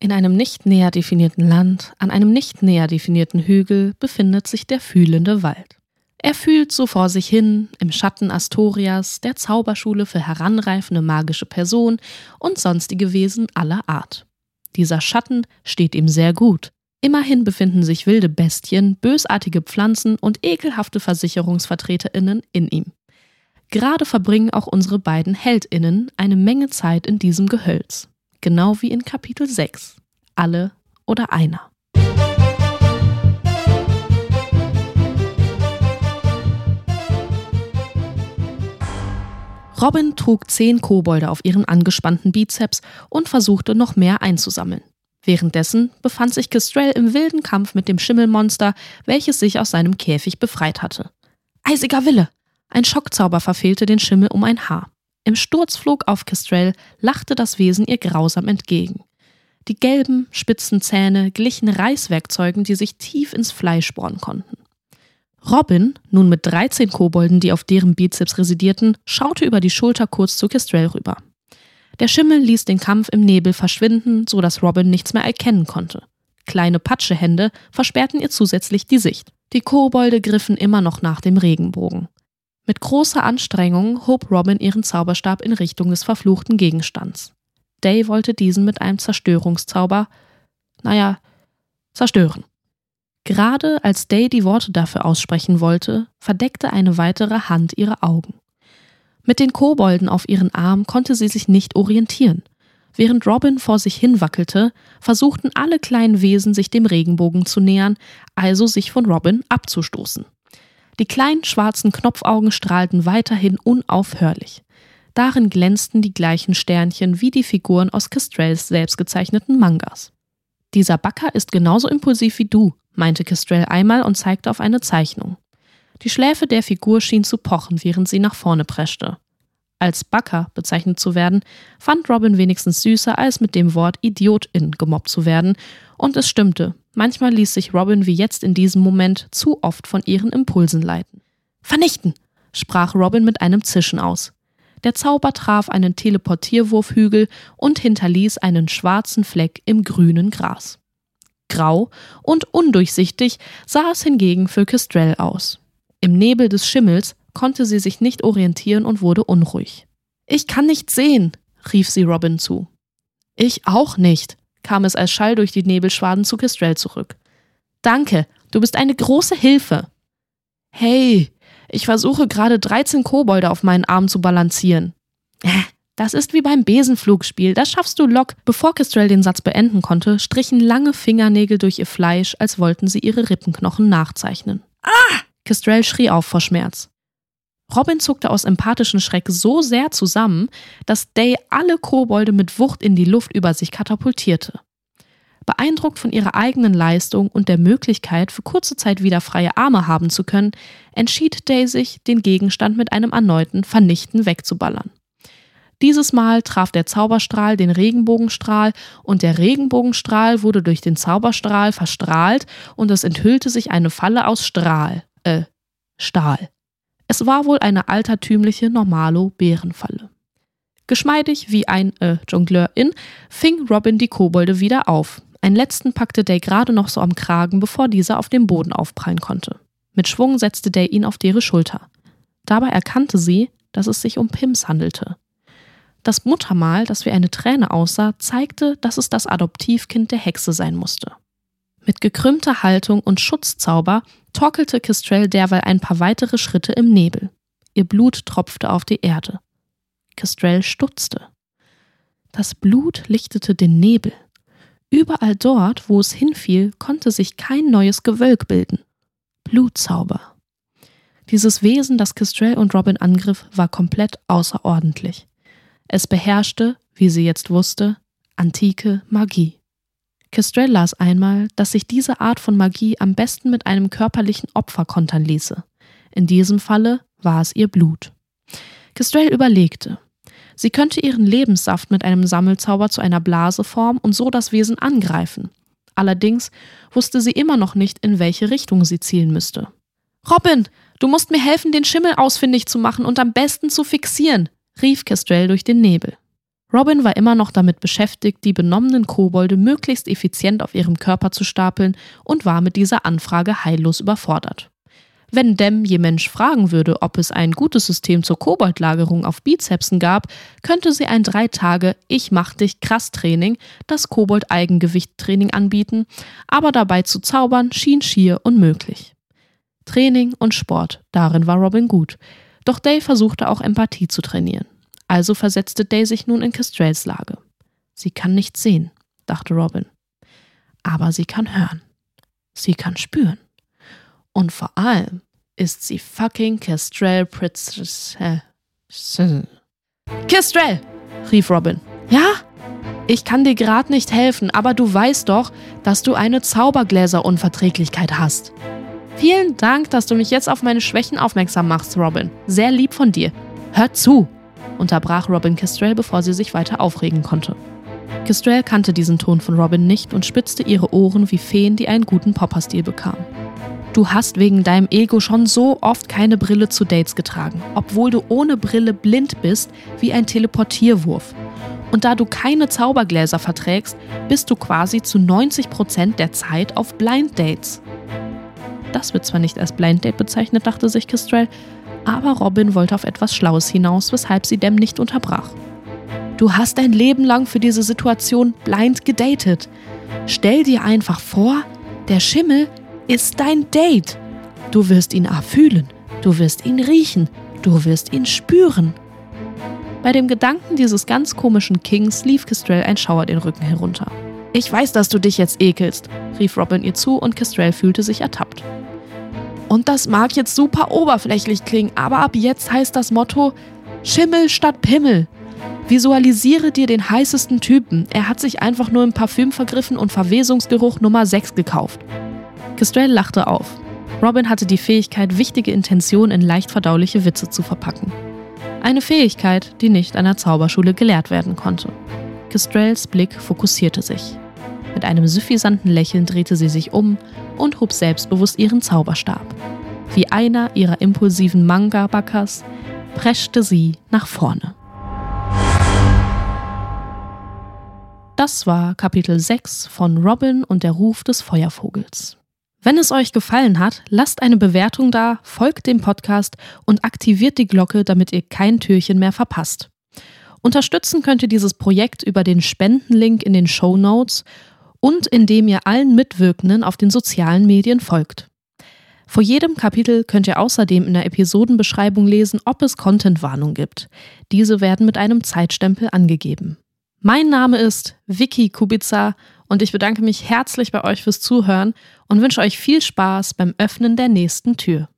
In einem nicht näher definierten Land, an einem nicht näher definierten Hügel, befindet sich der fühlende Wald. Er fühlt so vor sich hin, im Schatten Astorias, der Zauberschule für heranreifende magische Personen und sonstige Wesen aller Art. Dieser Schatten steht ihm sehr gut. Immerhin befinden sich wilde Bestien, bösartige Pflanzen und ekelhafte VersicherungsvertreterInnen in ihm. Gerade verbringen auch unsere beiden HeldInnen eine Menge Zeit in diesem Gehölz. Genau wie in Kapitel 6. Alle oder einer. Robin trug zehn Kobolde auf ihren angespannten Bizeps und versuchte noch mehr einzusammeln. Währenddessen befand sich Kestrel im wilden Kampf mit dem Schimmelmonster, welches sich aus seinem Käfig befreit hatte. Eisiger Wille! Ein Schockzauber verfehlte den Schimmel um ein Haar. Im Sturzflug auf Kestrel lachte das Wesen ihr grausam entgegen. Die gelben, spitzen Zähne glichen Reißwerkzeugen, die sich tief ins Fleisch bohren konnten. Robin, nun mit 13 Kobolden, die auf deren Bizeps residierten, schaute über die Schulter kurz zu Kestrel rüber. Der Schimmel ließ den Kampf im Nebel verschwinden, so dass Robin nichts mehr erkennen konnte. Kleine Patschehände versperrten ihr zusätzlich die Sicht. Die Kobolde griffen immer noch nach dem Regenbogen. Mit großer Anstrengung hob Robin ihren Zauberstab in Richtung des verfluchten Gegenstands. Day wollte diesen mit einem Zerstörungszauber, naja, zerstören. Gerade als Day die Worte dafür aussprechen wollte, verdeckte eine weitere Hand ihre Augen. Mit den Kobolden auf ihren Arm konnte sie sich nicht orientieren. Während Robin vor sich hin wackelte, versuchten alle kleinen Wesen sich dem Regenbogen zu nähern, also sich von Robin abzustoßen. Die kleinen schwarzen Knopfaugen strahlten weiterhin unaufhörlich. Darin glänzten die gleichen Sternchen wie die Figuren aus Kestrels selbstgezeichneten Mangas. Dieser Backer ist genauso impulsiv wie du, meinte Kestrel einmal und zeigte auf eine Zeichnung. Die Schläfe der Figur schien zu pochen, während sie nach vorne preschte. Als Backer bezeichnet zu werden, fand Robin wenigstens süßer, als mit dem Wort Idiotin gemobbt zu werden, und es stimmte, Manchmal ließ sich Robin wie jetzt in diesem Moment zu oft von ihren Impulsen leiten. Vernichten! sprach Robin mit einem Zischen aus. Der Zauber traf einen Teleportierwurfhügel und hinterließ einen schwarzen Fleck im grünen Gras. Grau und undurchsichtig sah es hingegen für Kestrel aus. Im Nebel des Schimmels konnte sie sich nicht orientieren und wurde unruhig. Ich kann nicht sehen, rief sie Robin zu. Ich auch nicht, kam es als Schall durch die Nebelschwaden zu Kestrel zurück. Danke, du bist eine große Hilfe. Hey, ich versuche gerade 13 Kobolde auf meinen Arm zu balancieren. Äh, das ist wie beim Besenflugspiel, das schaffst du lock. Bevor Kestrel den Satz beenden konnte, strichen lange Fingernägel durch ihr Fleisch, als wollten sie ihre Rippenknochen nachzeichnen. Ah! Kestrel schrie auf vor Schmerz. Robin zuckte aus empathischem Schreck so sehr zusammen, dass Day alle Kobolde mit Wucht in die Luft über sich katapultierte. Beeindruckt von ihrer eigenen Leistung und der Möglichkeit, für kurze Zeit wieder freie Arme haben zu können, entschied Day sich, den Gegenstand mit einem erneuten Vernichten wegzuballern. Dieses Mal traf der Zauberstrahl den Regenbogenstrahl und der Regenbogenstrahl wurde durch den Zauberstrahl verstrahlt und es enthüllte sich eine Falle aus Strahl, äh, Stahl. Es war wohl eine altertümliche Normalo-Bärenfalle. Geschmeidig wie ein äh, Jongleur-In fing Robin die Kobolde wieder auf. Einen letzten packte Day gerade noch so am Kragen, bevor dieser auf dem Boden aufprallen konnte. Mit Schwung setzte Day ihn auf deren Schulter. Dabei erkannte sie, dass es sich um Pims handelte. Das Muttermal, das wie eine Träne aussah, zeigte, dass es das Adoptivkind der Hexe sein musste. Mit gekrümmter Haltung und Schutzzauber torkelte Kestrel derweil ein paar weitere Schritte im Nebel. Ihr Blut tropfte auf die Erde. Kestrel stutzte. Das Blut lichtete den Nebel. Überall dort, wo es hinfiel, konnte sich kein neues Gewölk bilden. Blutzauber. Dieses Wesen, das Kestrel und Robin angriff, war komplett außerordentlich. Es beherrschte, wie sie jetzt wusste, antike Magie. Kestrel las einmal, dass sich diese Art von Magie am besten mit einem körperlichen Opfer kontern ließe. In diesem Falle war es ihr Blut. Kestrel überlegte. Sie könnte ihren Lebenssaft mit einem Sammelzauber zu einer Blase formen und so das Wesen angreifen. Allerdings wusste sie immer noch nicht, in welche Richtung sie zielen müsste. Robin, du musst mir helfen, den Schimmel ausfindig zu machen und am besten zu fixieren, rief Kestrel durch den Nebel. Robin war immer noch damit beschäftigt, die benommenen Kobolde möglichst effizient auf ihrem Körper zu stapeln und war mit dieser Anfrage heillos überfordert. Wenn Dem je Mensch fragen würde, ob es ein gutes System zur Koboldlagerung auf Bizepsen gab, könnte sie ein drei Tage Ich mach dich krass Training, das Kobold-Eigengewicht-Training anbieten, aber dabei zu zaubern schien schier unmöglich. Training und Sport, darin war Robin gut. Doch Day versuchte auch Empathie zu trainieren. Also versetzte Day sich nun in Kestrels Lage. Sie kann nicht sehen, dachte Robin. Aber sie kann hören. Sie kann spüren. Und vor allem ist sie fucking Kestrel Princess. Kestrel! rief Robin. Ja? Ich kann dir gerade nicht helfen, aber du weißt doch, dass du eine Zaubergläserunverträglichkeit hast. Vielen Dank, dass du mich jetzt auf meine Schwächen aufmerksam machst, Robin. Sehr lieb von dir. Hör zu, unterbrach Robin Kestrel, bevor sie sich weiter aufregen konnte. Kestrel kannte diesen Ton von Robin nicht und spitzte ihre Ohren wie Feen, die einen guten Popperstil bekamen. Du hast wegen deinem Ego schon so oft keine Brille zu Dates getragen, obwohl du ohne Brille blind bist wie ein Teleportierwurf. Und da du keine Zaubergläser verträgst, bist du quasi zu 90 Prozent der Zeit auf Blind Dates. Das wird zwar nicht als Blind Date bezeichnet, dachte sich Kestrel, aber Robin wollte auf etwas Schlaues hinaus, weshalb sie Dem nicht unterbrach. Du hast dein Leben lang für diese Situation blind gedatet. Stell dir einfach vor, der Schimmel ist dein Date. Du wirst ihn erfühlen, du wirst ihn riechen, du wirst ihn spüren. Bei dem Gedanken dieses ganz komischen Kings lief Kestrel ein Schauer den Rücken herunter. Ich weiß, dass du dich jetzt ekelst, rief Robin ihr zu und Kestrel fühlte sich ertappt. Und das mag jetzt super oberflächlich klingen, aber ab jetzt heißt das Motto Schimmel statt Pimmel. Visualisiere dir den heißesten Typen. Er hat sich einfach nur im Parfüm vergriffen und Verwesungsgeruch Nummer 6 gekauft. Kestrel lachte auf. Robin hatte die Fähigkeit, wichtige Intentionen in leicht verdauliche Witze zu verpacken. Eine Fähigkeit, die nicht an der Zauberschule gelehrt werden konnte. Kestrels Blick fokussierte sich. Mit einem suffisanten Lächeln drehte sie sich um und hob selbstbewusst ihren Zauberstab. Wie einer ihrer impulsiven Manga-Backers preschte sie nach vorne. Das war Kapitel 6 von Robin und der Ruf des Feuervogels. Wenn es euch gefallen hat, lasst eine Bewertung da, folgt dem Podcast und aktiviert die Glocke, damit ihr kein Türchen mehr verpasst. Unterstützen könnt ihr dieses Projekt über den Spendenlink in den Show Notes und indem ihr allen Mitwirkenden auf den sozialen Medien folgt. Vor jedem Kapitel könnt ihr außerdem in der Episodenbeschreibung lesen, ob es Contentwarnung gibt. Diese werden mit einem Zeitstempel angegeben. Mein Name ist Vicky Kubica und ich bedanke mich herzlich bei euch fürs Zuhören und wünsche euch viel Spaß beim Öffnen der nächsten Tür.